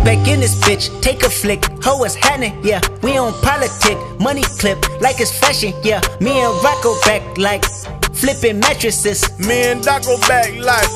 Right back in this bitch, take a flick. Ho is happening, yeah. We on politic, money clip, like it's fashion, yeah. Me and Rocco back like flipping mattresses. Me and Doc go back like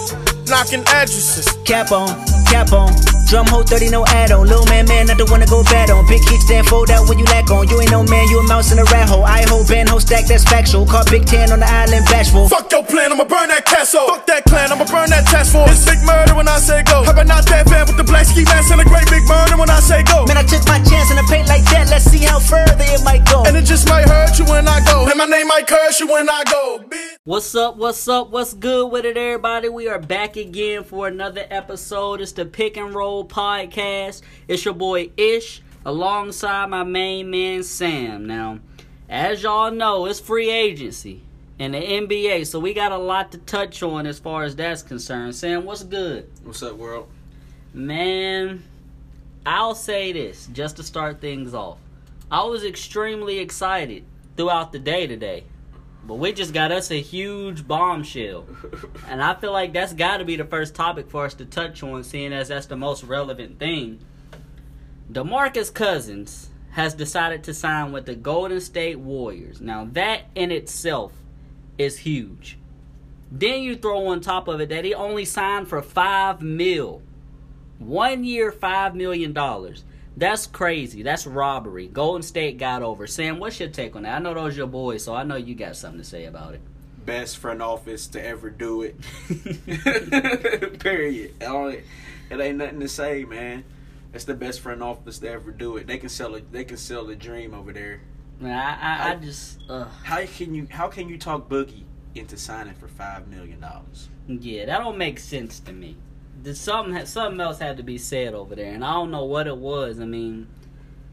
knocking addresses. Cap on, cap on. Drum hole 30, no add on. Little man, man, not the one to go bad on. Big kickstand, fold out when you lack on. You ain't no man, you a mouse in a rat hole. I hold band, hold stack, that's factual. Caught Big Ten on the island, bashful. Fuck your plan, I'ma burn that castle. Fuck that clan, I'ma burn that task force. It's big murder when I say go. How about not that fan with the black ski mask and a great big murder when I say go? Man, I took my chance in the paint like that. Let's see how further it might go. And it just might hurt you when I go. And my name might curse you when I go. Bitch. What's up? What's up? What's good with it, everybody? We are back again for another episode. It's the Pick and Roll Podcast. It's your boy Ish alongside my main man Sam. Now, as y'all know, it's free agency in the NBA, so we got a lot to touch on as far as that's concerned. Sam, what's good? What's up, world? Man, I'll say this just to start things off. I was extremely excited throughout the day today. But we just got us a huge bombshell. and I feel like that's got to be the first topic for us to touch on, seeing as that's the most relevant thing. DeMarcus Cousins has decided to sign with the Golden State Warriors. Now, that in itself is huge. Then you throw on top of it that he only signed for five mil. One year, five million dollars. That's crazy. That's robbery. Golden State got over. Sam, what's your take on that? I know those your boys, so I know you got something to say about it. Best front office to ever do it. Period. It ain't nothing to say, man. It's the best front office to ever do it. They can sell it. They can sell a dream over there. Man, I, I, I just, uh, How can you? How can you talk Boogie into signing for five million dollars? yeah, that don't make sense to me. Something, something else had to be said over there, and I don't know what it was. I mean,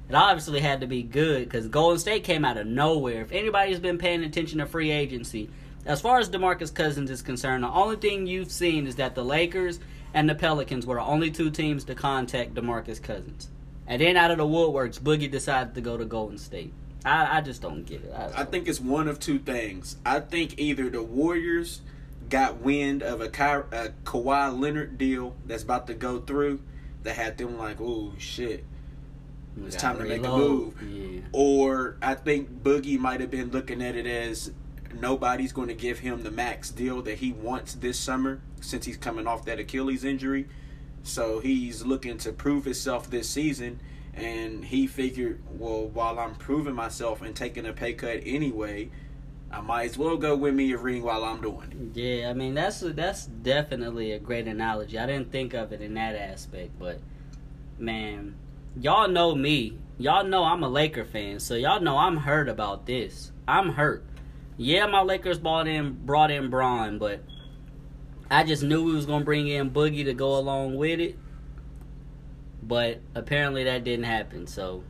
it obviously had to be good because Golden State came out of nowhere. If anybody's been paying attention to free agency, as far as DeMarcus Cousins is concerned, the only thing you've seen is that the Lakers and the Pelicans were the only two teams to contact DeMarcus Cousins. And then out of the woodworks, Boogie decided to go to Golden State. I, I just don't get it. I, I think it's one of two things. I think either the Warriors got wind of a, Ky- a Kawhi Leonard deal that's about to go through that had them like, oh shit, it's time to make a move. Yeah. Or I think Boogie might have been looking at it as nobody's going to give him the max deal that he wants this summer since he's coming off that Achilles injury. So he's looking to prove himself this season. And he figured, well, while I'm proving myself and taking a pay cut anyway, I might as well go win me a ring while I'm doing it. Yeah, I mean that's that's definitely a great analogy. I didn't think of it in that aspect, but man, y'all know me. Y'all know I'm a Laker fan, so y'all know I'm hurt about this. I'm hurt. Yeah, my Lakers brought in brought in Bron, but I just knew we was gonna bring in Boogie to go along with it. But apparently that didn't happen. So,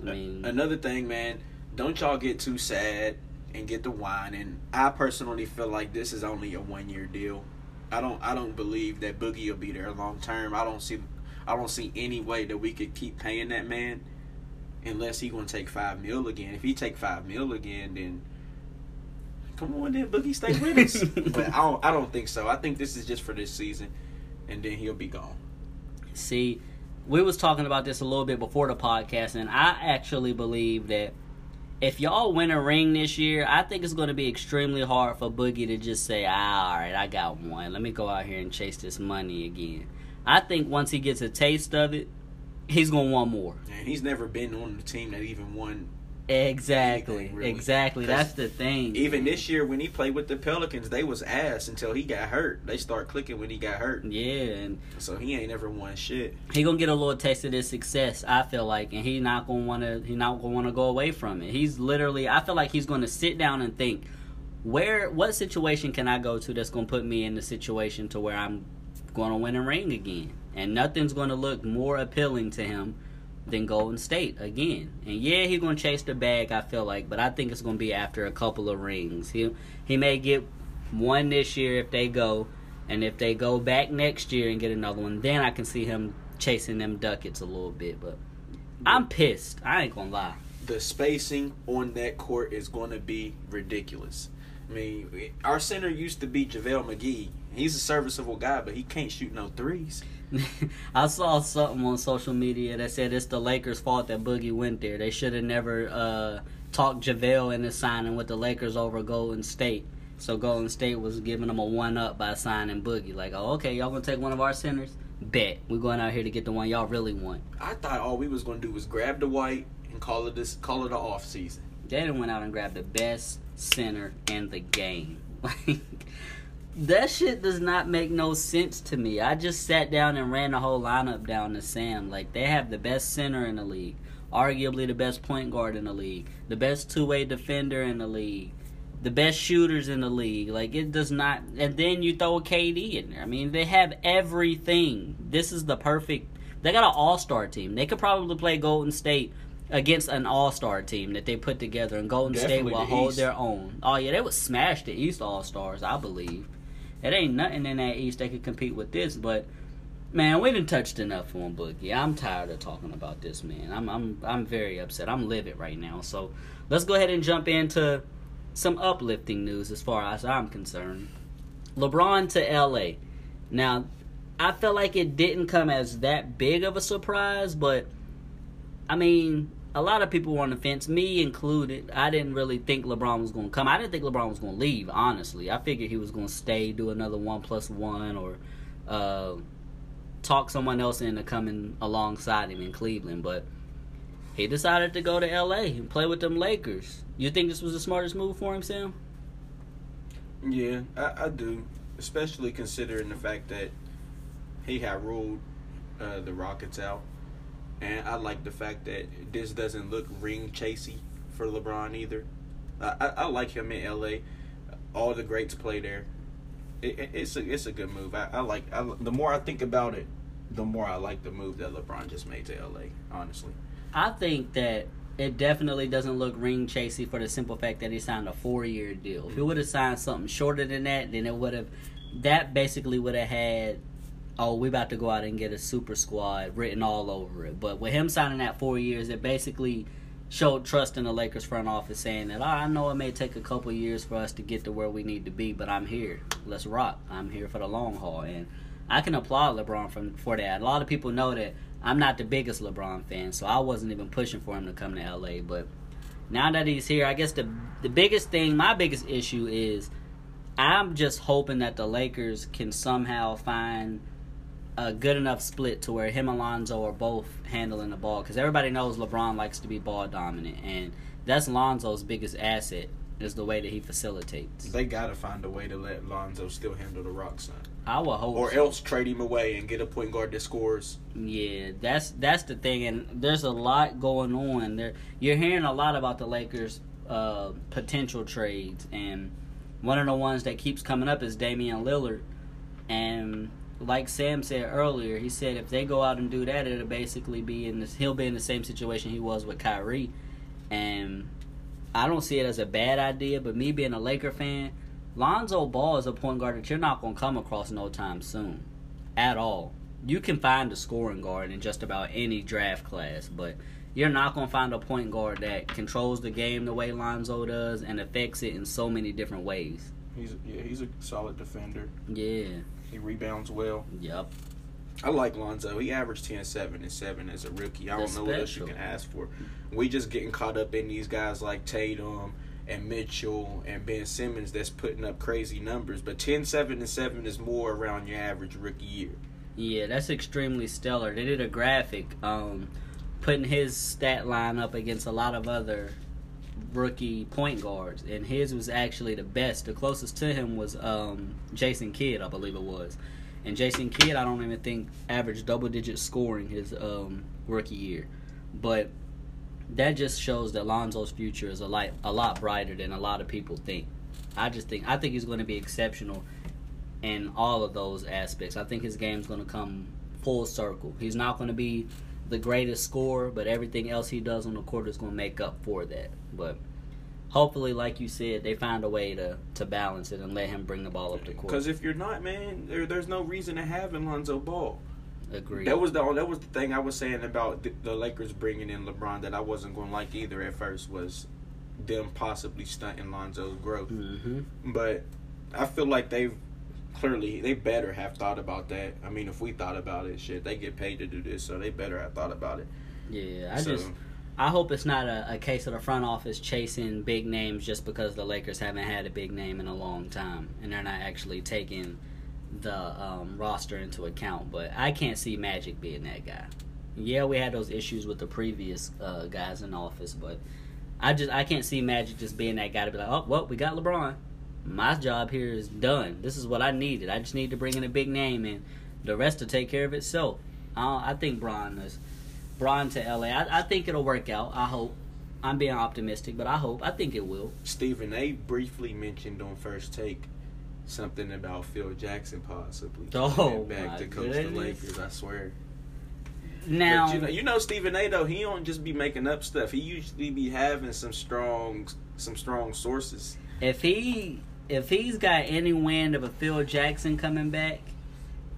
I mean, Another thing, man, don't y'all get too sad and get the wine. And I personally feel like this is only a one year deal. I don't I don't believe that Boogie will be there long term. I don't see I don't see any way that we could keep paying that man unless he gonna take five mil again. If he take five mil again, then come on, then Boogie stay with us. but I don't I don't think so. I think this is just for this season, and then he'll be gone. See, we was talking about this a little bit before the podcast, and I actually believe that if y'all win a ring this year, I think it's going to be extremely hard for Boogie to just say, ah, all right, I got one. Let me go out here and chase this money again. I think once he gets a taste of it, he's going to want more. And he's never been on the team that even won Exactly. Anything, really. Exactly. That's the thing. Even this year when he played with the Pelicans, they was ass until he got hurt. They start clicking when he got hurt. Yeah, and So he ain't ever won shit. he gonna get a little taste of this success. I feel like, and he not gonna wanna he not gonna wanna go away from it. He's literally, I feel like he's gonna sit down and think, where, what situation can I go to that's gonna put me in the situation to where I'm gonna win a ring again, and nothing's gonna look more appealing to him than Golden State again. And yeah, he's gonna chase the bag. I feel like, but I think it's gonna be after a couple of rings. He he may get one this year if they go. And if they go back next year and get another one, then I can see him chasing them ducats a little bit. But I'm pissed. I ain't gonna lie. The spacing on that court is to be ridiculous. I mean, our center used to be JaVale McGee. He's a serviceable guy, but he can't shoot no threes. I saw something on social media that said it's the Lakers' fault that Boogie went there. They should have never uh, talked JaVale into signing with the Lakers over Golden State. So Golden State was giving them a one up by signing Boogie. Like, oh, okay, y'all gonna take one of our centers? Bet we're going out here to get the one y'all really want. I thought all we was gonna do was grab the white and call it this, call it a off season. They done went out and grabbed the best center in the game. Like that shit does not make no sense to me. I just sat down and ran the whole lineup down to Sam. Like they have the best center in the league, arguably the best point guard in the league, the best two way defender in the league, the best shooters in the league. Like it does not. And then you throw a KD in there. I mean, they have everything. This is the perfect. They got an all star team. They could probably play Golden State against an all star team that they put together, and Golden Definitely State will the hold East. their own. Oh yeah, they would smash the East All Stars, I believe. It ain't nothing in that East that could compete with this, but man, we didn't touched enough on Boogie. I'm tired of talking about this man. I'm I'm I'm very upset. I'm livid right now. So let's go ahead and jump into some uplifting news as far as I'm concerned. LeBron to LA. Now, I felt like it didn't come as that big of a surprise, but I mean, a lot of people were on the fence, me included. I didn't really think LeBron was going to come. I didn't think LeBron was going to leave, honestly. I figured he was going to stay, do another one plus one, or uh, talk someone else into coming alongside him in Cleveland. But he decided to go to LA and play with them Lakers. You think this was the smartest move for him, Sam? Yeah, I, I do, especially considering the fact that he had ruled uh, the Rockets out, and I like the fact that this doesn't look ring chasey for LeBron either. I, I, like him in LA. All the greats play there. It, it, it's a it's a good move. I, I like. I, the more I think about it, the more I like the move that LeBron just made to LA. Honestly, I think that it definitely doesn't look ring chasey for the simple fact that he signed a four year deal. If he mm-hmm. would have signed something shorter than that, then it would have that basically would have had oh, we about to go out and get a super squad written all over it. But with him signing that four years, it basically showed trust in the Lakers front office saying that oh, I know it may take a couple years for us to get to where we need to be, but I'm here. Let's rock. I'm here for the long haul and I can applaud LeBron from for that. A lot of people know that I'm not the biggest LeBron fan, so I wasn't even pushing for him to come to LA. But now that he's here, I guess the the biggest thing, my biggest issue is I'm just hoping that the Lakers can somehow find a good enough split to where him and Lonzo are both handling the ball because everybody knows LeBron likes to be ball dominant, and that's Lonzo's biggest asset is the way that he facilitates. they gotta find a way to let Lonzo still handle the rock, son, I will hope, or so. else trade him away and get a point guard that scores. Yeah, that's that's the thing, and there's a lot going on. There, you're hearing a lot about the Lakers' uh, potential trades, and one of the ones that keeps coming up is Damian Lillard. And like Sam said earlier, he said if they go out and do that, it'll basically be in this. He'll be in the same situation he was with Kyrie, and I don't see it as a bad idea. But me being a Laker fan, Lonzo Ball is a point guard that you're not gonna come across no time soon, at all. You can find a scoring guard in just about any draft class, but you're not gonna find a point guard that controls the game the way Lonzo does and affects it in so many different ways. He's yeah, he's a solid defender. Yeah. He rebounds well. Yep. I like Lonzo. He averaged 10, 7, and 7 as a rookie. I That's don't know what else you can ask for. We just getting caught up in these guys like Tatum and Mitchell and Ben Simmons that's putting up crazy numbers. But 10, 7, and 7 is more around your average rookie year. Yeah, that's extremely stellar. They did a graphic um, putting his stat line up against a lot of other rookie point guards, and his was actually the best. The closest to him was um, Jason Kidd, I believe it was. And Jason Kidd, I don't even think averaged double digit scoring his um, rookie year. But that just shows that Lonzo's future is a lot, a lot brighter than a lot of people think. I just think I think he's going to be exceptional in all of those aspects. I think his game's going to come full circle. He's not going to be the greatest scorer, but everything else he does on the court is going to make up for that. But hopefully, like you said, they find a way to, to balance it and let him bring the ball up the court. Because if you're not, man, there, there's no reason to have Lonzo Ball. Agreed. That was the that was the thing I was saying about the, the Lakers bringing in LeBron that I wasn't going to like either at first was them possibly stunting Lonzo's growth. hmm But I feel like they've clearly they better have thought about that. I mean, if we thought about it, shit, they get paid to do this, so they better have thought about it. Yeah, I So- just I hope it's not a, a case of the front office chasing big names just because the Lakers haven't had a big name in a long time and they're not actually taking the um, roster into account. But I can't see Magic being that guy. Yeah, we had those issues with the previous uh, guys in office, but I just I can't see Magic just being that guy to be like, oh well, we got LeBron. My job here is done. This is what I needed. I just need to bring in a big name, and the rest will take care of itself. I, I think Bron is Bron to LA. I, I think it'll work out. I hope. I'm being optimistic, but I hope. I think it will. Stephen A. briefly mentioned on First Take something about Phil Jackson possibly Oh, back to coach the. Lakers. I swear. Now, But you know, you know Stephen A. though he don't just be making up stuff. He usually be having some strong, some strong sources. If he if he's got any wind of a Phil Jackson coming back,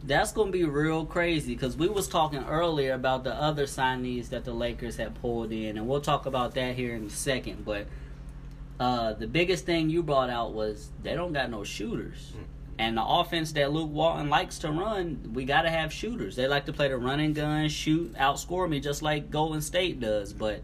that's gonna be real crazy. Because we was talking earlier about the other signees that the Lakers had pulled in, and we'll talk about that here in a second. But uh, the biggest thing you brought out was they don't got no shooters. And the offense that Luke Walton likes to run, we got to have shooters. They like to play the run and gun, shoot, outscore me, just like Golden State does. But,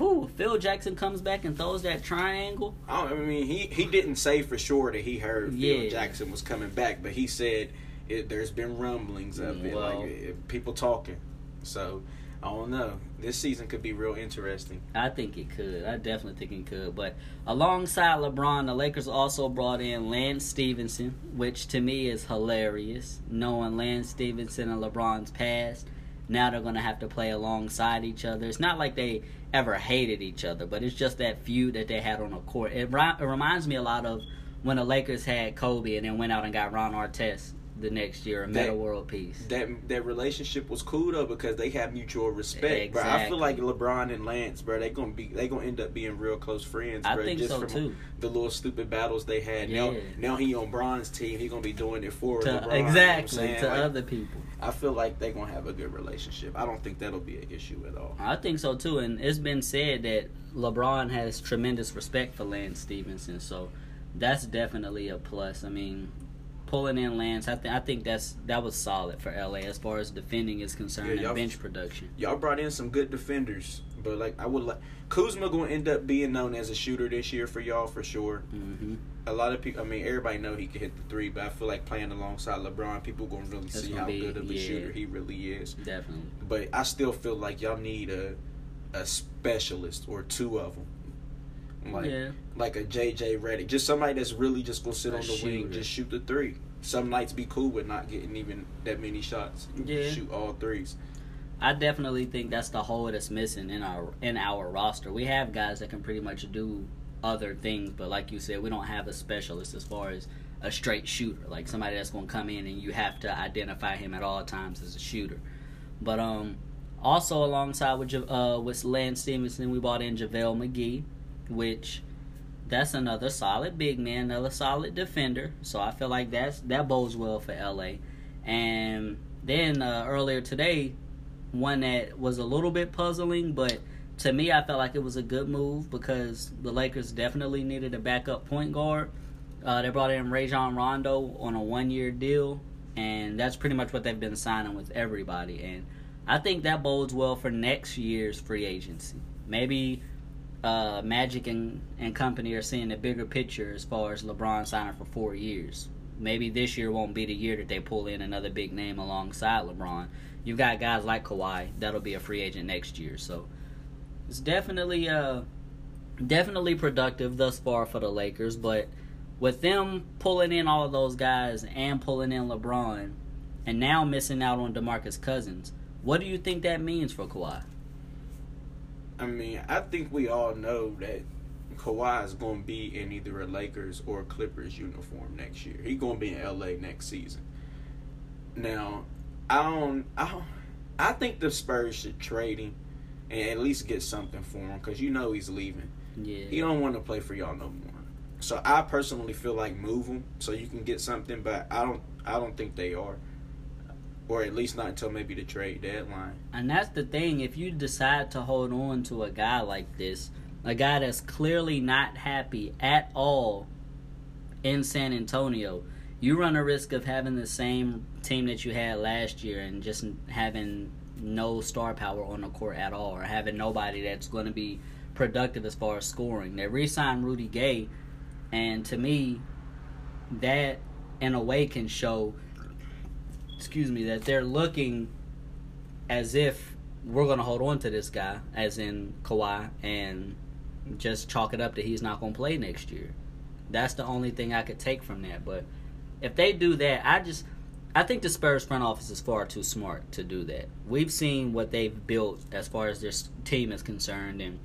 whew, Phil Jackson comes back and throws that triangle. I, mean, he he didn't say for sure that he heard Yeah. Phil Jackson was coming back, but he said it, there's been rumblings of it, Well- like it, people talking. So I don't know. This season could be real interesting. I think it could. I definitely think it could. But alongside LeBron, the Lakers also brought in Lance Stephenson, which to me is hilarious. Knowing Lance Stephenson and LeBron's past, now they're going to have to play alongside each other. It's not like they ever hated each other, but it's just that feud that they had on the court. It, it reminds me a lot of when the Lakers had Kobe and then went out and got Ron Artest the next year, a That- Metta World Peace. That that relationship was cool though because they have mutual respect. Bro, I feel like LeBron and Lance, bro, they gonna be they gonna end up being real close friends. I think just so from too. The little stupid battles they had. Now, Yeah. now he on Bron's team. He gonna be doing it for To, LeBron. you know exactly to Like, other people. I feel like they gonna have a good relationship. I don't think that'll be an issue at all. I think so too, and it's been said that LeBron has tremendous respect for Lance Stephenson, so that's definitely a plus. I mean, pulling in Lance, I, th- I think that's that was solid for LA as far as defending is concerned Yeah, y'all- and bench production. Y'all brought in some good defenders, but like I would like Kuzma gonna end up being known as a shooter this year for y'all for sure. hmm a lot of people. I mean, everybody know he can hit the three, but I feel like playing alongside LeBron, people gonna really That's see how be- good of a yeah. shooter he really is. Definitely. But I still feel like y'all need a a specialist or two of them, like yeah. like a JJ Redick, just somebody that's really just gonna sit A on the wing, just shoot the three. Some nights be cool with not getting even that many shots. Yeah. shoot all threes. I definitely think that's the hole that's missing in our in our roster. We have guys that can pretty much do other things, but like you said, we don't have a specialist as far as a straight shooter, like somebody that's going to come in and you have to identify him at all times as a shooter. But um, also alongside with Ja- uh with Lance Stephenson, we bought in JaVale McGee, which that's another solid big man, another solid defender. So I feel like that's that bodes well for LA. And then uh, earlier today, one that was a little bit puzzling, but to me, I felt like it was a good move because the Lakers definitely needed a backup point guard. Uh, they brought in Rajon Rondo on a one-year deal, and that's pretty much what they've been signing with everybody. And I think that bodes well for next year's free agency. Maybe uh, Magic and, and company are seeing the bigger picture as far as LeBron signing for four years. Maybe this year won't be the year that they pull in another big name alongside LeBron. You've got guys like Kawhi that'll be a free agent next year, so it's definitely uh definitely productive thus far for the Lakers. But with them pulling in all of those guys and pulling in LeBron, and now missing out on DeMarcus Cousins, what do you think that means for Kawhi? I mean, I think we all know that Kawhi is going to be in either a Lakers or a Clippers uniform next year. He's going to be in LA next season. Now, I don't, I don't, I think the Spurs should trade him and at least get something for him because you know he's leaving. Yeah, He don't want to play for y'all no more. So I personally feel like move him so you can get something, but I don't, I don't think they are, or at least not until maybe the trade deadline. And that's the thing. If you decide to hold on to a guy like this, a guy that's clearly not happy at all in San Antonio, you run a risk of having the same team that you had last year and just having no star power on the court at all, or having nobody that's going to be productive as far as scoring. They re-signed Rudy Gay, and to me, that in a way can show, excuse me, that they're looking as if we're going to hold on to this guy, as in Kawhi, and just chalk it up that he's not going to play next year. That's the only thing I could take from that. But if they do that, I just I think the Spurs front office is far too smart to do that. We've seen what they've built as far as their team is concerned, and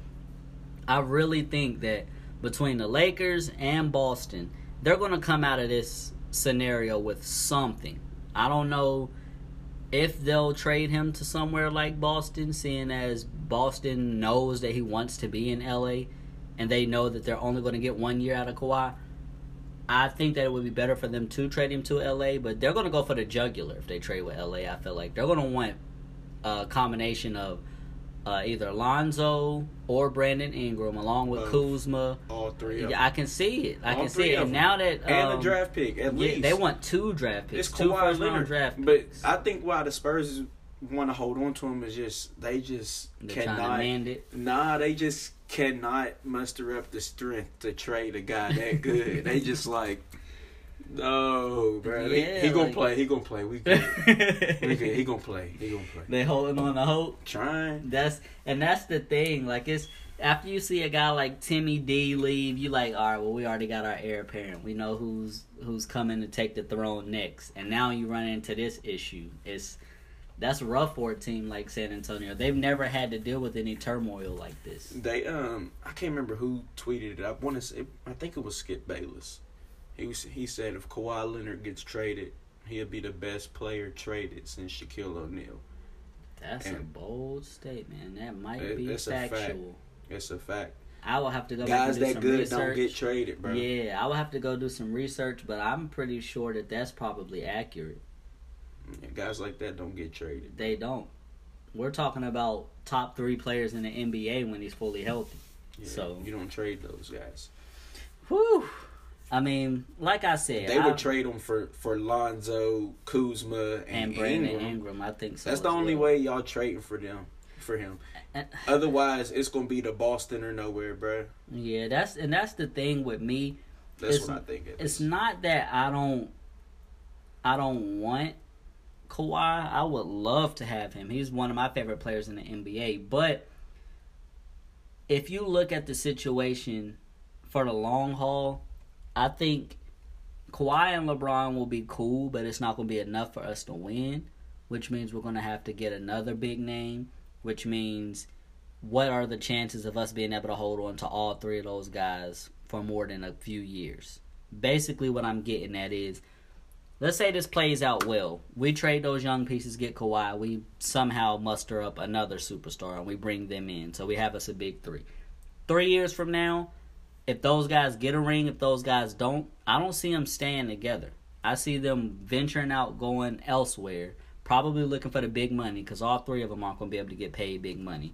I really think that between the Lakers and Boston, they're going to come out of this scenario with something. I don't know if they'll trade him to somewhere like Boston, seeing as Boston knows that he wants to be in LA and they know that they're only going to get one year out of Kawhi. I think that it would be better for them to trade him to LA, but they're going to go for the jugular if they trade with LA. I feel like they're going to want a combination of uh, either Lonzo or Brandon Ingram, along with. Kuzma. All three. Of Yeah, I can see it. I All can see it. And now that um, and a draft pick at yeah, least. they want two draft picks, it's two Kawhi first round Leonard. draft But picks. I think why the Spurs want to hold on to him is just they just They're cannot. Nah, they just cannot muster up the strength to trade a guy that good. they just like, no, bro. Yeah, he, he gonna play. He gonna play. We good. we good. He gonna play. He gonna play. they holding on to hope. Trying. That's and that's the thing. Like it's after you see a guy like Timmy D leave, you like, all right, well, we already got our heir apparent. We know who's who's coming to take the throne next. And now you run into this issue. It's that's rough for a team like San Antonio. They've never had to deal with any turmoil like this. They um, I can't remember who tweeted it. I want to say, I think it was Skip Bayless. He was he said if Kawhi Leonard gets traded, he'll be the best player traded since Shaquille O'Neal. That's a bold statement. That might It- be a fact. factual. It's a fact. I will have to go Guys back and do that good research. don't get traded, bro. Yeah, I will have to go do some research, but I'm pretty sure that that's probably accurate. Yeah, Guys like that don't get traded. They don't. We're talking about top three players in the NBA when he's fully healthy. Yeah, So- you don't trade those guys. Whew. I mean, like I said, They would trade him for for Lonzo, Kuzma, and, and Brandon Ingram. Ingram. I think so. That's the only well. way y'all trading for them, for him. Uh, Otherwise, it's gonna be the Boston or nowhere, bro. Yeah, that's and that's the thing with me. That's It's- what I think. It It's not that I don't, I don't want Kawhi. I would love to have him. He's one of my favorite players in the NBA. But if you look at the situation for the long haul, I think Kawhi and LeBron will be cool, but it's not going to be enough for us to win. Which means we're going to have to get another big name. Which means, what are the chances of us being able to hold on to all three of those guys for more than a few years? Basically, what I'm getting at is, let's say this plays out well. We trade those young pieces, get Kawhi. We somehow muster up another superstar and we bring them in. So we have us a big three. Three years from now, if those guys get a ring, if those guys don't, I don't see them staying together. I see them venturing out, going elsewhere, probably looking for the big money because all three of them aren't going to be able to get paid big money.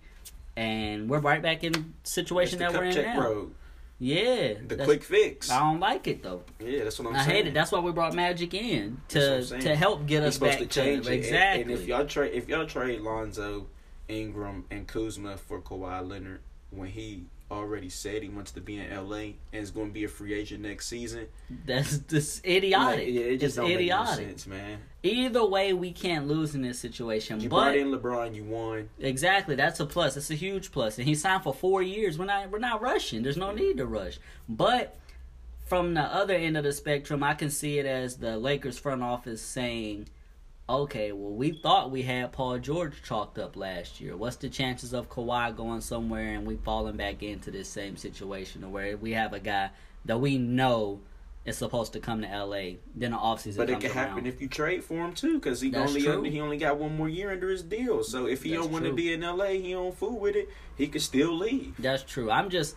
And we're right back in situation that we're in now. road, Yeah, the quick fix. I don't like it though. Yeah, that's what I'm I saying. I hate it. That's why we brought Magic in to to help get us supposed back to change to it. exactly. And, and if y'all trade, if y'all trade Lonzo, Ingram, and Kuzma for Kawhi Leonard, when he already said he wants to be in LA and is going to be a free agent next season, That's just idiotic. like, yeah, it just it's don't make no sense, man. Either way, we can't lose in this situation. You but brought in LeBron, you won. Exactly, that's a plus. That's a huge plus. And he signed for four years. We're not we're not rushing. There's no need to rush. But from the other end of the spectrum, I can see it as the Lakers front office saying, "Okay, well, we thought we had Paul George chalked up last year. What's the chances of Kawhi going somewhere and we falling back into this same situation where we have a guy that we know is supposed to come to LA, then the offseason But it could happen if you trade for him too, because he That's only true. he only got one more year under his deal. So if he That's don't want to be in LA, he don't fool with it. He could still leave. That's true. I'm just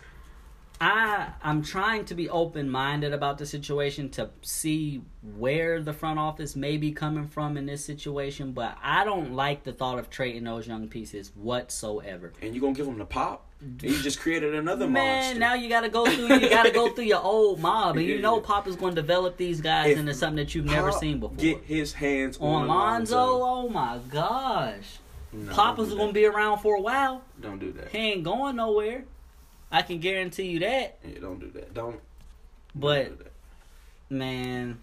I I'm trying to be open minded about the situation to see where the front office may be coming from in this situation, but I don't like the thought of trading those young pieces whatsoever. And you gonna give them the pop? And you just created another Man, monster. now you gotta go through you gotta go through your old mob, and you know Pop is going to develop these guys If into something that you've never seen before. Get his hands On on Lonzo, Lonzo. oh my gosh, No, Papa's gonna be around for a while. Don't do that. He ain't going nowhere. I can guarantee you that. Yeah, don't do that. Don't. But don't do that. man,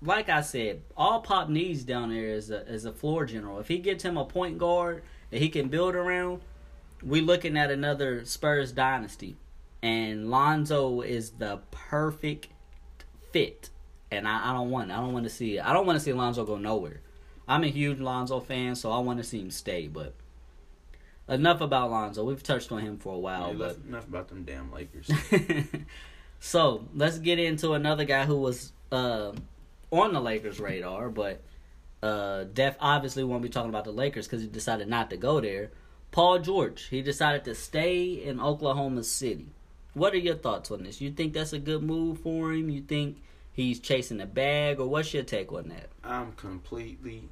like I said, all Pop needs down there is a is a floor general. If he gets him a point guard that he can build around, we looking at another Spurs dynasty. And Lonzo is the perfect fit. And I, I don't want I don't want to see I don't want to see Lonzo go nowhere. I'm a huge Lonzo fan, so I want to see him stay. But enough about Lonzo. We've touched on him for a while, Yeah, but enough, about them damn Lakers. so let's get into another guy who was uh, on the Lakers' radar, but uh, Def obviously won't be talking about the Lakers because he decided not to go there. Paul George, he decided to stay in Oklahoma City. What are your thoughts on this? You think that's a good move for him? You think he's chasing a bag, or what's your take on that? I'm completely.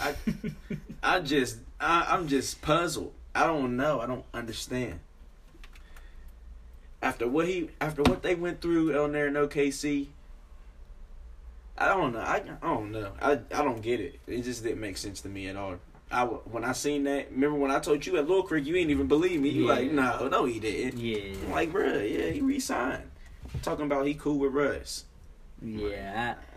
I, I just, I, I'm just puzzled. I don't know. I don't understand. After what he, after what they went through on there in OKC, I don't know. I, I don't know. I, I don't get it. It just didn't make sense to me at all. I when I seen that, remember when I told you at Little Creek, you ain't even believe me. You Yeah. like, no, no, he didn't. Yeah, I'm like, bruh, yeah, he resigned. Talking about he cool with Russ. yeah. I,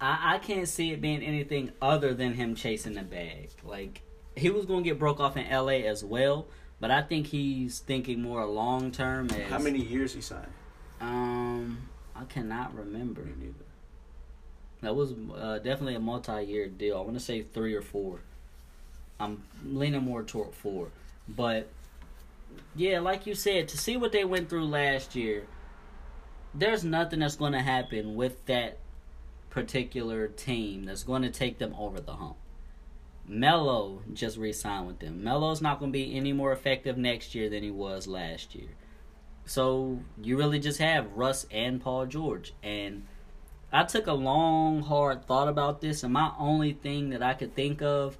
I I can't see it being anything other than him chasing the bag. Like he was gonna get broke off in L.A. as well, but I think he's thinking more long term. As How many years he signed? Um, I cannot remember. Me neither. That was uh, definitely a multi-year deal. I want to say three or four. I'm leaning more toward four, but yeah, like you said, to see what they went through last year, there's nothing that's going to happen with that particular team that's going to take them over the hump. Melo just re-signed with them. Melo's not going to be any more effective next year than he was last year. So you really just have Russ and Paul George, and I took a long, hard thought about this, and my only thing that I could think of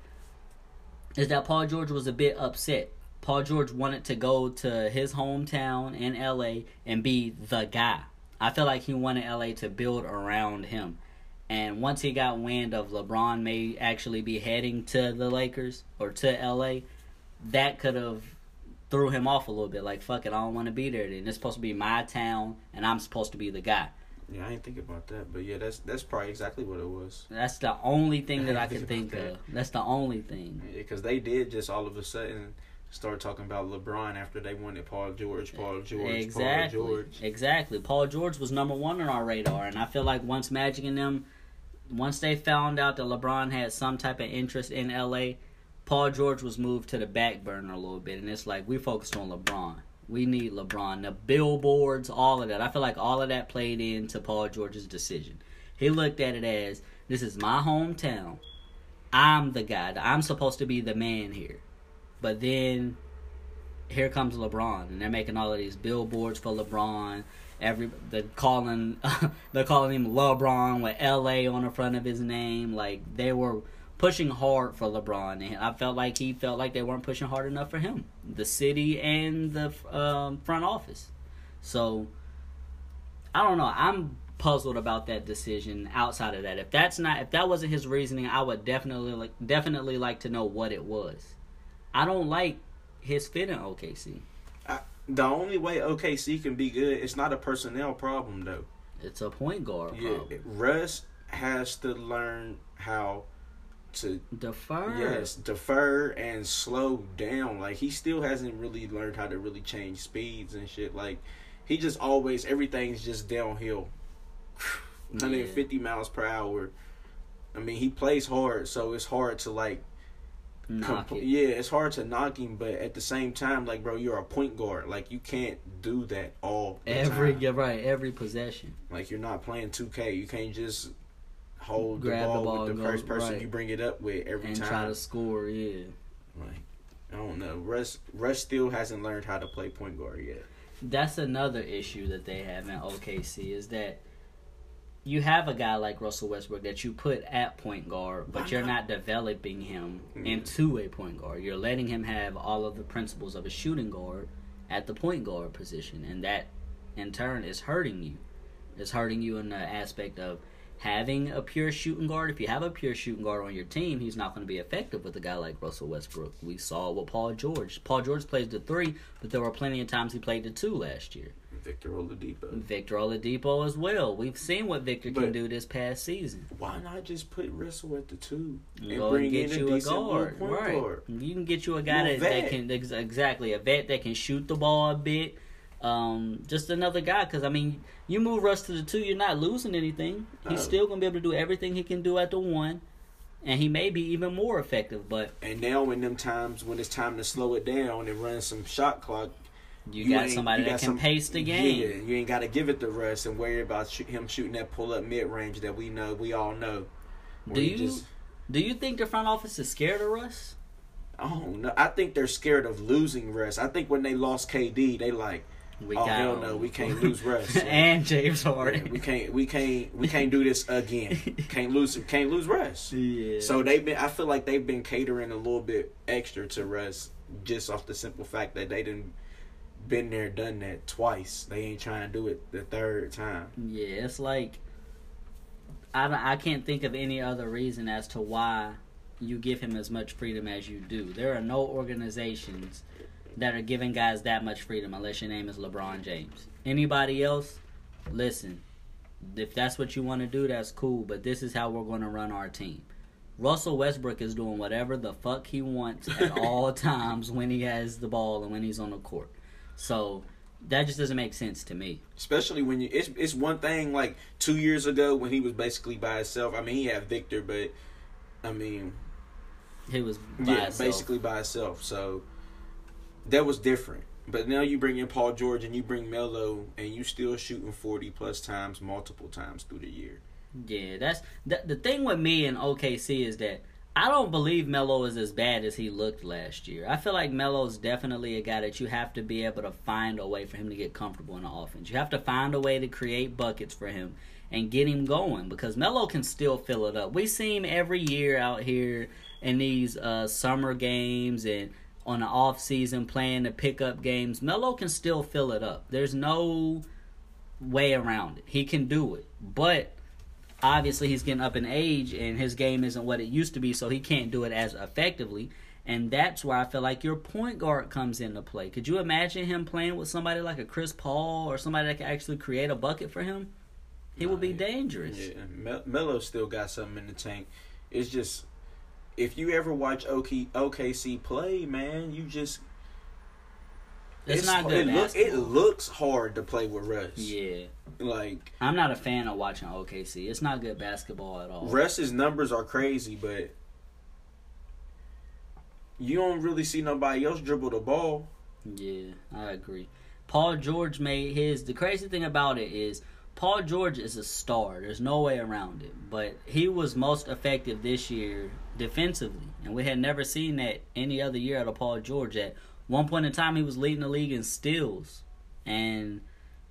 is that Paul George was a bit upset. Paul George wanted to go to his hometown in LA and be the guy. I feel like he wanted LA to build around him. And once he got wind of LeBron may actually be heading to the Lakers or to LA, that could have threw him off a little bit. Like, fuck it, I don't want to be there. Then it's supposed to be my town, and I'm supposed to be the guy. Yeah, I ain't think about that, but yeah, that's that's probably exactly what it was. That's the only thing that I Think can think that. of. That's the only thing. Yeah, because they did just all of a sudden start talking about LeBron after they wanted Paul George, Paul George, exactly. Paul George. Exactly. Paul George was number one on our radar, and I feel like once Magic and them, once they found out that LeBron had some type of interest in LA, Paul George was moved to the back burner a little bit, and it's like we focused on LeBron. We need LeBron. The billboards, all of that. I feel like all of that played into Paul George's decision. He looked at it as this is my hometown. I'm the guy. I'm supposed to be the man here. But then here comes LeBron, and they're making all of these billboards for LeBron. Every they're calling they're calling him LeBron with LA on the front of his name. Like they were pushing hard for LeBron, and I felt like he felt like they weren't pushing hard enough for him, the city and the um, front office. So I don't know. I'm puzzled about that decision. Outside of that, if that's not if that wasn't his reasoning, I would definitely like definitely like to know what it was. I don't like his fit in OKC. The only way OKC can be good, it's not a personnel problem though. It's a point guard Yeah, problem. Russ has to learn how to Defer. yes defer and slow down. Like he still hasn't really learned how to really change speeds and shit. Like he just always everything's just downhill, 150 miles per hour. I mean, he plays hard, so it's hard to like Knock it. Yeah, it's hard to knock him, but at the same time, like bro, you're a point guard. Like you can't do that all Every time. yeah, right, every possession. Like you're not playing 2K. You can't just hold Grab the the ball, ball with the go- first person right. you bring it up with every And time. try to score, yeah. Like I don't know. Russ Russ still hasn't learned how to play point guard yet. That's another issue that they have in OKC is that you have a guy like Russell Westbrook that you put at point guard, but you're not? developing him into a point guard. You're letting him have all of the principles of a shooting guard at the point guard position, and that in turn is hurting you. It's hurting you in the aspect of having a pure shooting guard. If you have a pure shooting guard on your team, he's not going to be effective with a guy like Russell Westbrook. We saw with Paul George. Paul George plays the three, but there were plenty of times he played the two last year. Victor Oladipo. Victor Oladipo as well. We've seen what Victor can do this past season. Why not just put Russell at the two and Go bring and get in you a a guard, point right? guard? You can get you a guy that, that can ex- exactly a vet that can shoot the ball a bit. Um, just another guy because I mean, you move Russ to the two, you're not losing anything. He's No. still gonna be able to do everything he can do at the one, and he may be even more effective. But And now in them times when it's time to slow it down and run some shot clock, you, you got somebody you that got can some- pace the Yeah, game. you ain't got to give it to Russ and worry about shoot, him shooting that pull up mid range that we know we all know. Do you Just, do you think the front office is scared of Russ? oh no, I think they're scared of losing Russ. I think when they lost KD, they like, We oh hell him. no, we can't lose Russ. And James yeah, Harden. we can't, we can't, we can't do this again. can't lose, can't lose Russ. yeah. So they've been. I feel like they've been catering a little bit extra to Russ, just off the simple fact that they didn't been there, done that twice. They ain't trying to do it the third time. Yeah, it's like I, don't- I can't think of any other reason as to why you give him as much freedom as you do. There are no organizations that are giving guys that much freedom unless your name is LeBron James. Anybody else, listen, if that's what you want to do, that's cool, but this is how we're going to run our team. Russell Westbrook is doing whatever the fuck he wants at all times when he has the ball and when he's on the court. So that just doesn't make sense to me. Especially when you, it's it's one thing like two years ago when he was basically by himself. I mean, he had Victor, but I mean, He was by yeah, himself. basically by himself. So that was different. But now you bring in Paul George and you bring Melo, and you still shooting forty plus times, multiple times through the year. Yeah, that's the, the thing with me and OKC is that I don't believe Melo is as bad as he looked last year. I feel like Melo's definitely a guy that you have to be able to find a way for him to get comfortable in the offense. You have to find a way to create buckets for him and get him going because Melo can still fill it up. We see him every year out here in these uh, summer games and on the off season playing the pickup games. Melo can still fill it up. There's no way around it. He can do it, but obviously he's getting up in age and his game isn't what it used to be, so he can't do it as effectively. And that's where I feel like your point guard comes into play. Could you imagine him playing with somebody like a Chris Paul or somebody that could actually create a bucket for him? He would be Nah, dangerous. Yeah, Mel- Melo still got something in the tank. It's just if you ever watch OK, OKC play, man, you just It's, not good It, look, it looks hard to play with Russ. yeah, like I'm not a fan of watching OKC. It's not good basketball at all. Russ's numbers are crazy, but you don't really see nobody else dribble the ball. Yeah, I agree. Paul George made his. The crazy thing about it is Paul George is a star. There's no way around it. But he was most effective this year defensively, and we had never seen that any other year out of Paul George. At one point in time, he was leading the league in steals, and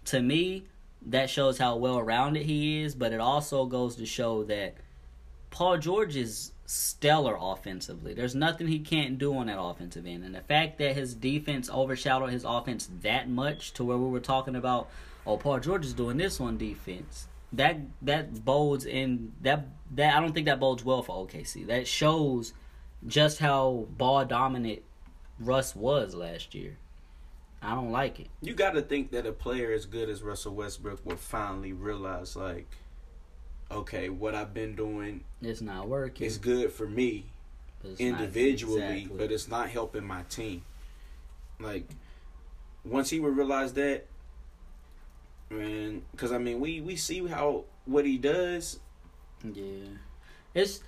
to me, that shows how well rounded he is. But it also goes to show that Paul George is stellar offensively. There's nothing he can't do on that offensive end. And the fact that his defense overshadowed his offense that much to where we were talking about, oh, Paul George is doing this on defense. That that bodes in that that I don't think that bodes well for OKC. That shows just how ball dominant Russ was last year. I don't like it. You got to think that a player as good as Russell Westbrook would finally realize, like, okay, what I've been doing It's not working. It's good for me individually, exactly. but it's not helping my team. Like, once he would realize that, man, because I mean, we we see how what he does. Yeah. It's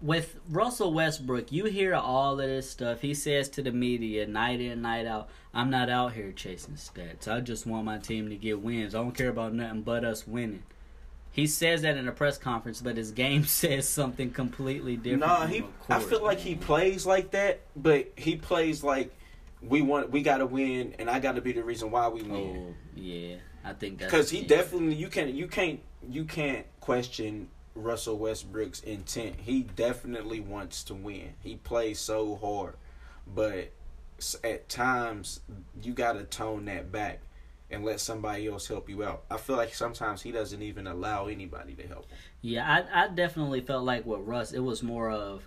with Russell Westbrook, you hear all of this stuff. He says to the media night in, night out, I'm not out here chasing stats. I just want my team to get wins. I don't care about nothing but us winning. He says that in a press conference, but his game says something completely different. Nah, he. I feel like he plays like that, but he plays like we want. We got to win, and I got to be the reason why we win. Oh yeah, I think that's Because he yeah. definitely you can't you can't you can't question Russell Westbrook's intent. He definitely wants to win. He plays so hard, but at times you got to tone that back and let somebody else help you out. I feel like sometimes he doesn't even allow anybody to help him. Yeah, I I definitely felt like with Russ, it was more of,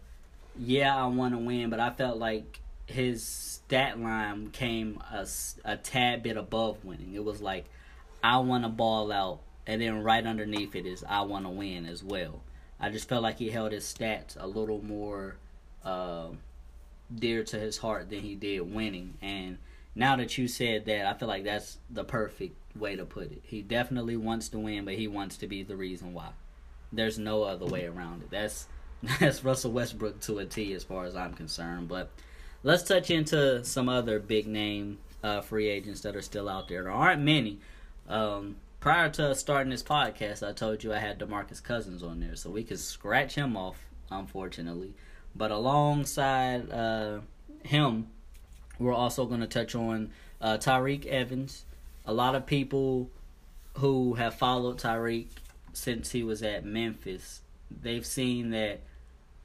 yeah, I want to win, but I felt like his stat line came a, a tad bit above winning. It was like, I want to ball out, and then right underneath it is I want to win as well. I just felt like he held his stats a little more uh, dear to his heart than he did winning. And now that you said that, I feel like that's the perfect way to put it. He definitely wants to win, but he wants to be the reason why. There's no other way around it. That's that's Russell Westbrook to a T as far as I'm concerned. But let's touch into some other big name uh, free agents that are still out there. There aren't many. Um, prior to starting this podcast, I told you I had DeMarcus Cousins on there, so we could scratch him off, unfortunately. But alongside uh, him, we're also going to touch on uh, Tyreke Evans. A lot of people who have followed Tyreke since he was at Memphis, they've seen that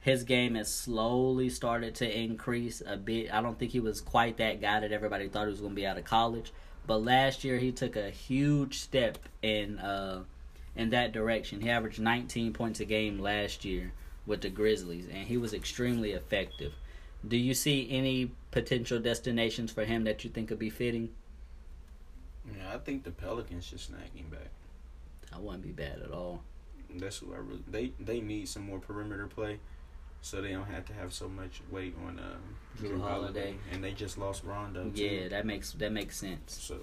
his game has slowly started to increase a bit. I don't think he was quite that guy that everybody thought he was going to be out of college, but last year he took a huge step in uh, in that direction. He averaged 19 points a game last year with the Grizzlies, and he was extremely effective. Do you see any potential destinations for him that you think would be fitting? Yeah, I think the Pelicans should snag him back. That wouldn't be bad at all. That's who I really they they need some more perimeter play, so they don't have to have so much weight on um, Jrue Holiday. and they just lost Rondo. Too. Yeah, that makes that makes sense. So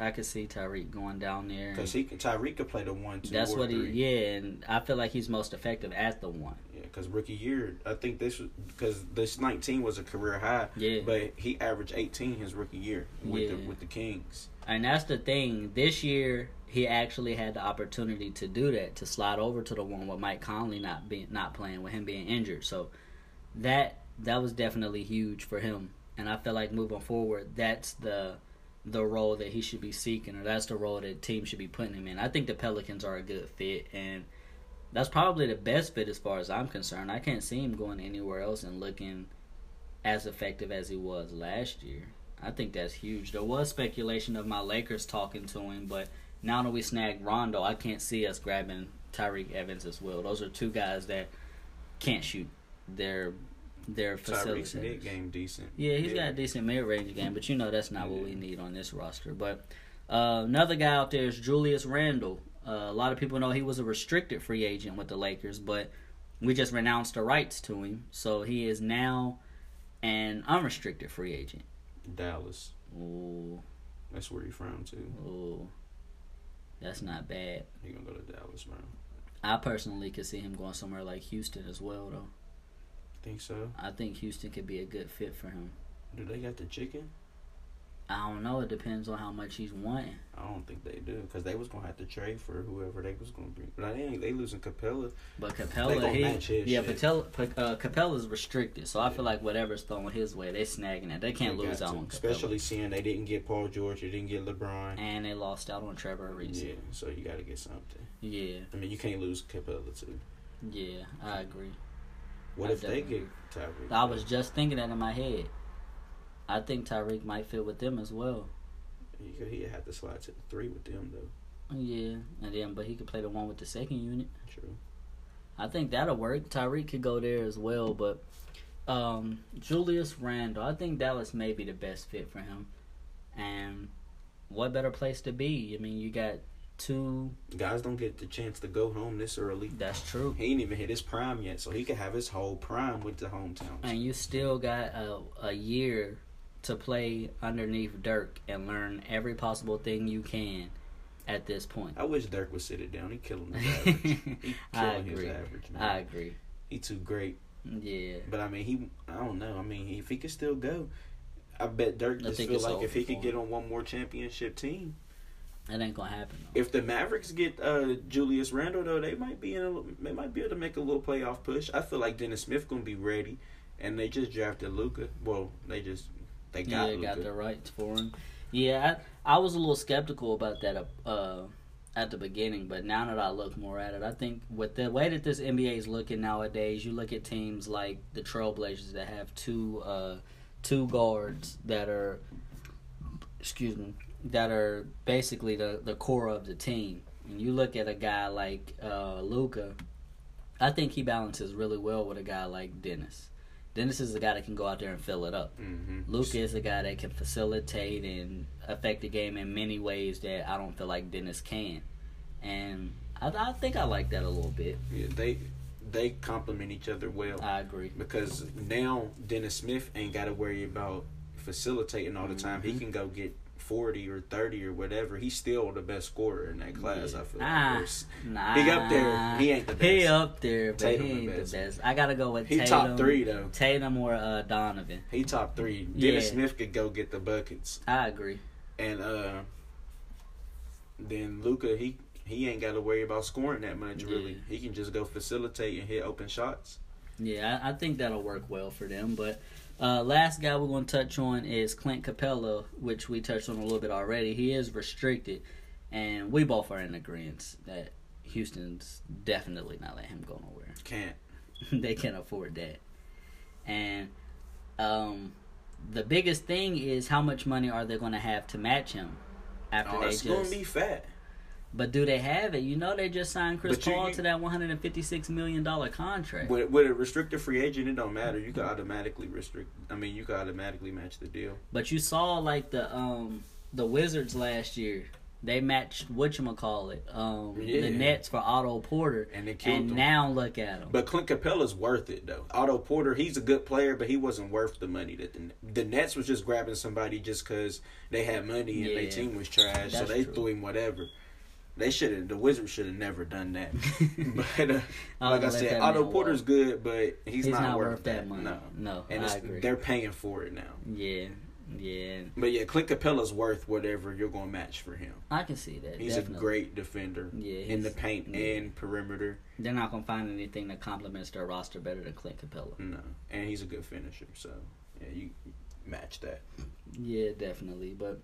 I could see Tyreke going down there. because he can Tyreke could play the one two. That's what three. he. Yeah, and I feel like he's most effective at the one. Yeah, because rookie year, I think this because this nineteen was a career high. Yeah. but he averaged eighteen his rookie year with the with the Kings. And that's the thing. This year, he actually had the opportunity to do that, to slide over to the one with Mike Conley not being not playing, with him being injured. So that that was definitely huge for him. And I feel like moving forward, that's the the role that he should be seeking, or that's the role that team should be putting him in. I think the Pelicans are a good fit, and that's probably the best fit as far as I'm concerned. I can't see him going anywhere else and looking as effective as he was last year. I think that's huge. There was speculation of my Lakers talking to him, but now that we snagged Rondo, I can't see us grabbing Tyreke Evans as well. Those are two guys that can't shoot. Their their Tyreke's mid game decent. Yeah, he's got a decent mid range game, but you know that's not what we need on this roster. But uh, another guy out there is Julius Randle. Uh, a lot of people know he was a restricted free agent with the Lakers, but we just renounced the rights to him, so he is now an unrestricted free agent. Dallas. Ooh, That's where he from too. ooh, that's not bad. He gonna go to Dallas, bro. I personally could see him going somewhere like Houston as well, though. Think so? I think Houston could be a good fit for him. Do they got the chicken? I don't know. It depends on how much he's wanting. I don't think they do because they was gonna have to trade for whoever they was gonna bring. But they ain't. They losing Capela. But Capela, he, yeah, shit. Patella, Pa- uh, Capela's restricted, so I feel like whatever's thrown his way, they snagging it. They can't They lose out on Capela. especially seeing they didn't get Paul George, they didn't get LeBron. and they lost out on Trevor Ariza. Yeah, so you got to get something. Yeah, I mean, you can't lose Capela too. yeah, I agree. What I if they get Tyreke? I was just thinking that in my head. I think Tyreke might fit with them as well. He could he had to slide to the three with them though. Yeah, and then but he could play the one with the second unit. True. I think that'll work. Tyreke could go there as well, but um, Julius Randle, I think Dallas may be the best fit for him. And what better place to be? I mean, you got two. Guys don't get the chance to go home this early. That's true. He ain't even hit his prime yet, so he could have his whole prime with the hometowns. And you still got a, a year to play underneath Dirk and learn every possible thing you can at this point. I wish Dirk would sit it down. He killing his average. He I killing his agree. average, man. I agree. He too great. Yeah. But I mean, he. I don't know. I mean, if he could still go, I bet Dirk I just feel like if he could get on one more championship team, That ain't gonna happen. Though. If the Mavericks get uh, Julius Randle though, they might be in a, they might be able to make a little playoff push. I feel like Dennis Smith gonna be ready, and they just drafted Luka. Well, they just they got yeah, Luka. got the rights for him. Yeah, I, I was a little skeptical about that uh, at the beginning, but now that I look more at it, I think with the way that this NBA is looking nowadays, you look at teams like the Trailblazers that have two uh, two guards that are, excuse me, that are basically the the core of the team. And you look at a guy like uh, Luka, I think he balances really well with a guy like Dennis. Dennis is the guy that can go out there and fill it up. Mm-hmm. Luka is a guy that can facilitate and affect the game in many ways that I don't feel like Dennis can. And I, I think I like that a little bit. Yeah, they they complement each other well I agree. because now Dennis Smith ain't got to worry about facilitating all the time. Mm-hmm. He can go get forty or thirty or whatever. He's still the best scorer in that class. I feel Nah, like. nah. He up there. He ain't the He best. up there, but Tatum he the best. the best. I gotta go with He Tatum. top three though. Tatum or uh, Donovan. He top three. Dennis Yeah. Smith could go get the buckets, I agree. and uh, then Luka he he ain't got to worry about scoring that much. Really, Yeah. he can just go facilitate and hit open shots. Yeah, I, I think that'll work well for them. But uh, last guy we're going to touch on is Clint Capela, which we touched on a little bit already. He is restricted, and we both are in agreement that Houston's definitely not letting him go nowhere. Can't. they can't afford that. And um, the biggest thing is how much money are they going to have to match him after Oh, they it's just. gonna be fat. But do they have it? You know, they just signed Chris you- Paul you- to that one hundred and fifty-six million dollar contract. With, with a restricted free agent, it don't matter. You can automatically restrict. I mean, you can automatically match the deal. But you saw like the um the Wizards last year. They matched whatchamacallit, um Yeah. the Nets for Otto Porter. And they And now look at them. But Clint Capela's worth it though. Otto Porter, he's a good player, but he wasn't worth the money that the the Nets was just grabbing somebody just because they had money and their team was trash, so they true. threw him whatever. They should have. The Wizards should have never done that. but uh, like I said, Otto Porter's walk. good, but he's, He's not, not worth, worth that. that money. No, No, and they're paying for it now. Yeah, yeah. But yeah, Clint Capela's worth whatever you're going to match for him. I can see that. He's definitely. a great defender Yeah, in the paint yeah. and perimeter. They're not gonna find anything that complements their roster better than Clint Capela. No, and he's a good finisher. So yeah, you you match that. Yeah, definitely. But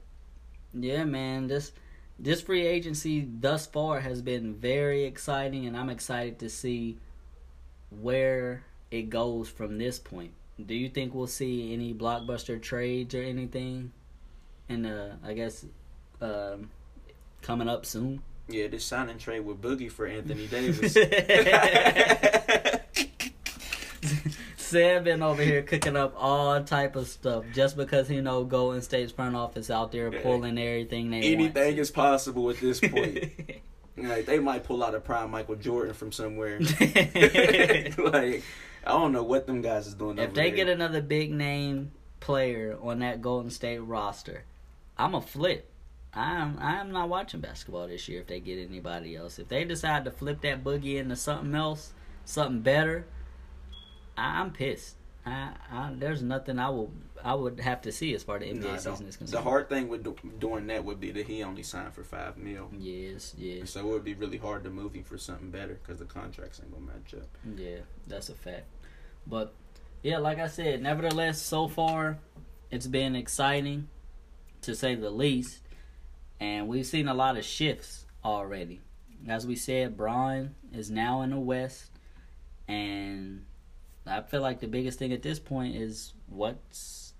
yeah, man, this this free agency thus far has been very exciting, and I'm excited to see where it goes from this point. Do you think we'll see any blockbuster trades or anything? And uh, I guess um, coming up soon. Yeah, this signing trade with Boogie for Anthony Davis. Sam been over here cooking up all type of stuff just because he know Golden State's front office out there pulling everything they Anything is possible at this point. like they might pull out a prime Michael Jordan from somewhere. like I don't know what them guys is doing. if they there. get another big name player on that Golden State roster, I'm a flip. I'm I'm not watching basketball this year if they get anybody else. If they decide to flip that boogie into something else, something better, I'm pissed. I, I there's nothing I will I would have to see as far as the NBA Nah, season is concerned. the hard thing with do, doing that would be that he only signed for five mil. Yes, yes, So it would be really hard to move him for something better because the contracts ain't gonna match up. yeah, that's a fact. But yeah, like I said, nevertheless, so far it's been exciting to say the least, and we've seen a lot of shifts already. As we said, Bron is now in the West, and I feel like the biggest thing at this point is what's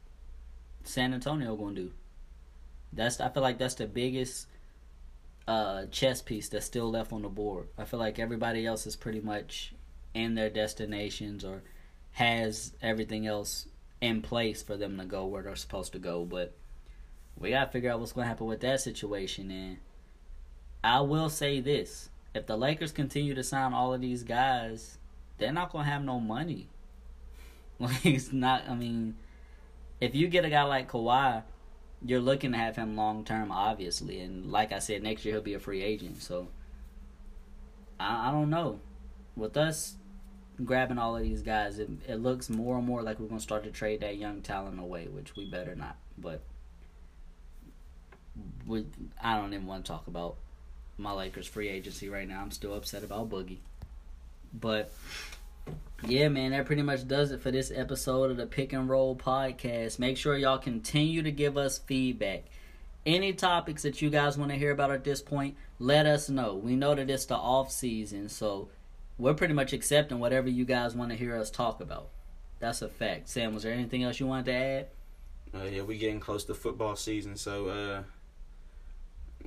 San Antonio going to do. That's I feel like that's the biggest uh, chess piece that's still left on the board. I feel like everybody else is pretty much in their destinations or has everything else in place for them to go where they're supposed to go. But we gotta figure out what's gonna happen with that situation. And I will say this: if the Lakers continue to sign all of these guys, they're not gonna have no money. Like it's not. I mean, if you get a guy like Kawhi, you're looking to have him long term, obviously. And like I said, next year he'll be a free agent. So I, I don't know. With us grabbing all of these guys, it, it looks more and more like we're gonna start to trade that young talent away, which we better not. But we, I don't even want to talk about my Lakers free agency right now. I'm still upset about Boogie. But yeah, man, that pretty much does it for this episode of the Pick and Roll podcast. Make sure y'all continue to give us feedback. Any topics that you guys want to hear about at this point, let us know. We know that it's the off season, so we're pretty much accepting whatever you guys want to hear us talk about. That's a fact. Sam, was there anything else you wanted to add? Uh, yeah, we're getting close to football season, so uh,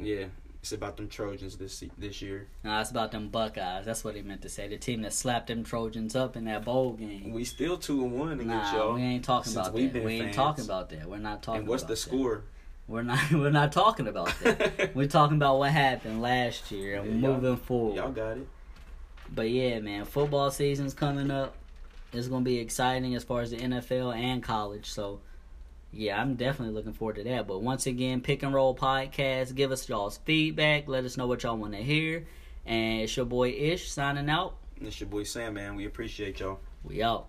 yeah, it's about them Trojans this this year. Nah, it's about them Buckeyes. That's what he meant to say. The team that slapped them Trojans up in that bowl game. We still two and one against Nah, y'all. we ain't talking about that. We ain't fans. talking about that. We're not talking. And what's the that. score? We're not. We're not talking about that. we're talking about what happened last year and Yeah, moving forward. Y'all got it. But yeah, man, football season's coming up. It's gonna be exciting as far as the NFL and college. So yeah, I'm definitely looking forward to that. But once again, pick and roll podcast. Give us y'all's feedback. Let us know what y'all want to hear. And it's your boy Ish signing out. It's your boy Sam, man. We appreciate y'all. We out.